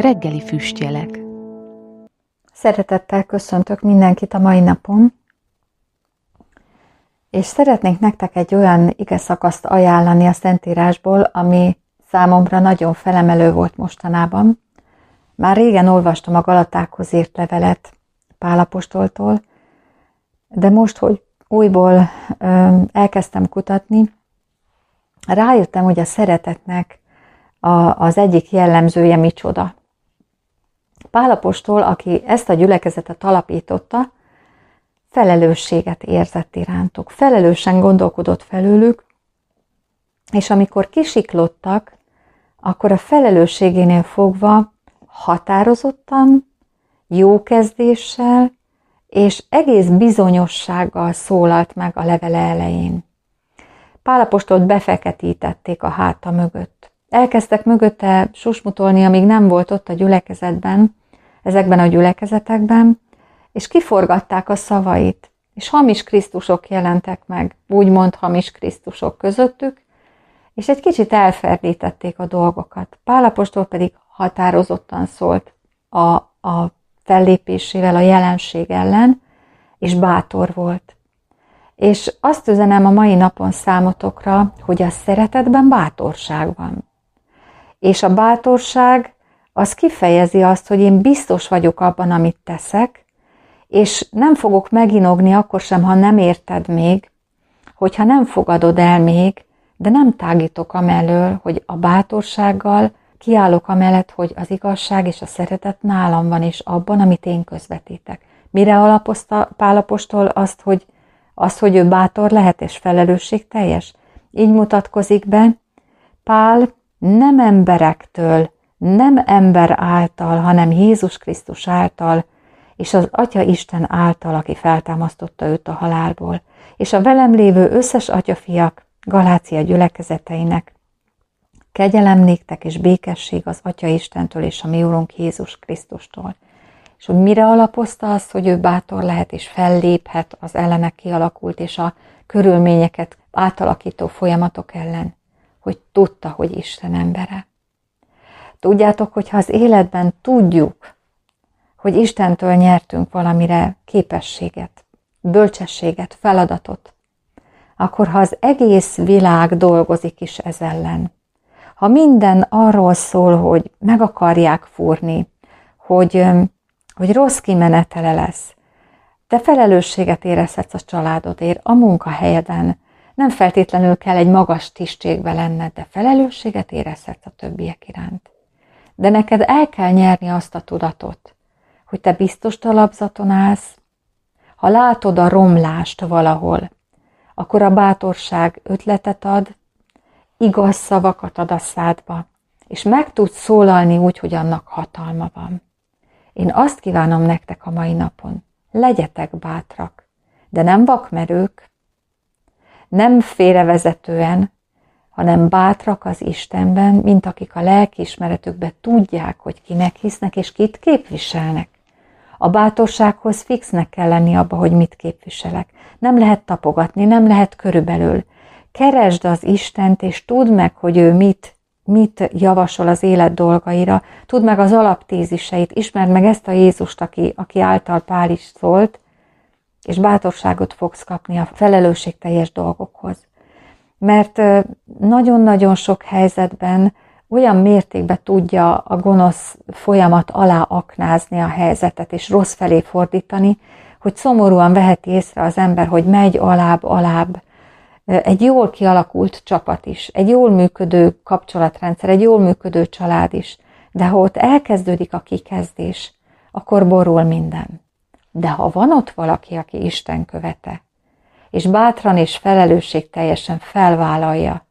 Reggeli füstjelek Szeretettel köszöntök mindenkit a mai napon, és szeretnék nektek egy olyan ige szakaszt ajánlani a Szentírásból, ami számomra nagyon felemelő volt mostanában. Már régen olvastam a Galatákhoz írt levelet Pálapostoltól, de most, hogy újból ö, elkezdtem kutatni, rájöttem, hogy a szeretetnek a, az egyik jellemzője micsoda. Pálapostól, aki ezt a gyülekezetet alapította, felelősséget érzett irántuk, felelősen gondolkodott felőlük, és amikor kisiklottak, akkor a felelősségénél fogva határozottan, jó kezdéssel és egész bizonyossággal szólalt meg a levele elején. Pálapostolt befeketítették a háta mögött. Elkezdtek mögötte susmutolni, amíg nem volt ott a gyülekezetben, ezekben a gyülekezetekben, és kiforgatták a szavait, és hamis Krisztusok jelentek meg, úgymond hamis Krisztusok közöttük, és egy kicsit elferdítették a dolgokat. Pálapostól pedig határozottan szólt a, a fellépésével a jelenség ellen, és bátor volt. És azt üzenem a mai napon számotokra, hogy a szeretetben bátorság van. És a bátorság az kifejezi azt, hogy én biztos vagyok abban, amit teszek, és nem fogok meginogni akkor sem, ha nem érted még, hogyha nem fogadod el még, de nem tágítok amellől, hogy a bátorsággal kiállok amellett, hogy az igazság és a szeretet nálam van, és abban, amit én közvetítek. Mire alapozta Pálapostól azt, hogy, azt, hogy ő bátor lehet és felelősségteljes? Így mutatkozik be, Pál nem emberektől, nem ember által, hanem Jézus Krisztus által, és az Atya Isten által, aki feltámasztotta őt a halálból, és a velem lévő összes atyafiak, Galácia gyülekezeteinek, kegyelem néktek és békesség az Atya Istentől és a mi Urunk Jézus Krisztustól. És hogy mire alapozta azt, hogy ő bátor lehet és felléphet az ellenek kialakult és a körülményeket átalakító folyamatok ellen, hogy tudta, hogy Isten embere. Tudjátok, hogy ha az életben tudjuk, hogy Istentől nyertünk valamire képességet, bölcsességet, feladatot, akkor ha az egész világ dolgozik is ez ellen, ha minden arról szól, hogy meg akarják fúrni, hogy, hogy rossz kimenetele lesz, te felelősséget érezhetsz a családodért, a munkahelyeden, nem feltétlenül kell egy magas tisztségbe lenned, de felelősséget érezhetsz a többiek iránt. De neked el kell nyerni azt a tudatot, hogy te biztos talapzaton állsz, ha látod a romlást valahol, akkor a bátorság ötletet ad, igaz szavakat ad a szádba, és meg tudsz szólalni úgy, hogy annak hatalma van. Én azt kívánom nektek a mai napon, legyetek bátrak, de nem vakmerők, nem félrevezetően, hanem bátrak az Istenben, mint akik a lelkiismeretükben tudják, hogy kinek hisznek és kit képviselnek. A bátorsághoz fixnek kell lenni abba, hogy mit képviselek. Nem lehet tapogatni, nem lehet körülbelül. Keresd az Istent, és tudd meg, hogy ő mit, mit javasol az élet dolgaira. Tudd meg az alaptéziseit, ismerd meg ezt a Jézust, aki, aki által Pál is szólt, és bátorságot fogsz kapni a felelősségteljes dolgokhoz. Mert nagyon-nagyon sok helyzetben olyan mértékben tudja a gonosz folyamat alá aknázni a helyzetet, és rossz felé fordítani, hogy szomorúan veheti észre az ember, hogy megy alább-alább. Egy jól kialakult csapat is, egy jól működő kapcsolatrendszer, egy jól működő család is, de ha ott elkezdődik a kikezdés, akkor borul minden. De ha van ott valaki, aki Isten követe, és bátran és felelősség teljesen felvállalja,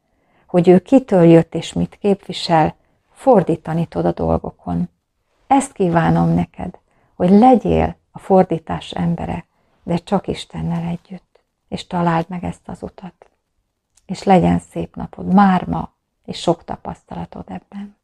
hogy ő kitől jött és mit képvisel, fordítani tud a dolgokon. Ezt kívánom neked, hogy legyél a fordítás embere, de csak Istennel együtt, és találd meg ezt az utat. És legyen szép napod már ma, és sok tapasztalatod ebben.